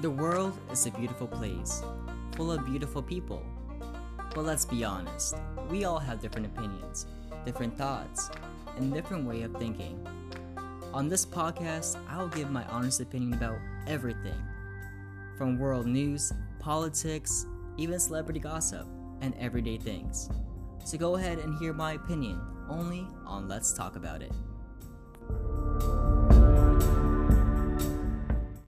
The world is a beautiful place, full of beautiful people. But let's be honest, we all have different opinions, different thoughts, and different way of thinking. On this podcast, I'll give my honest opinion about everything from world news, politics, even celebrity gossip, and everyday things. So go ahead and hear my opinion only on Let's Talk About It.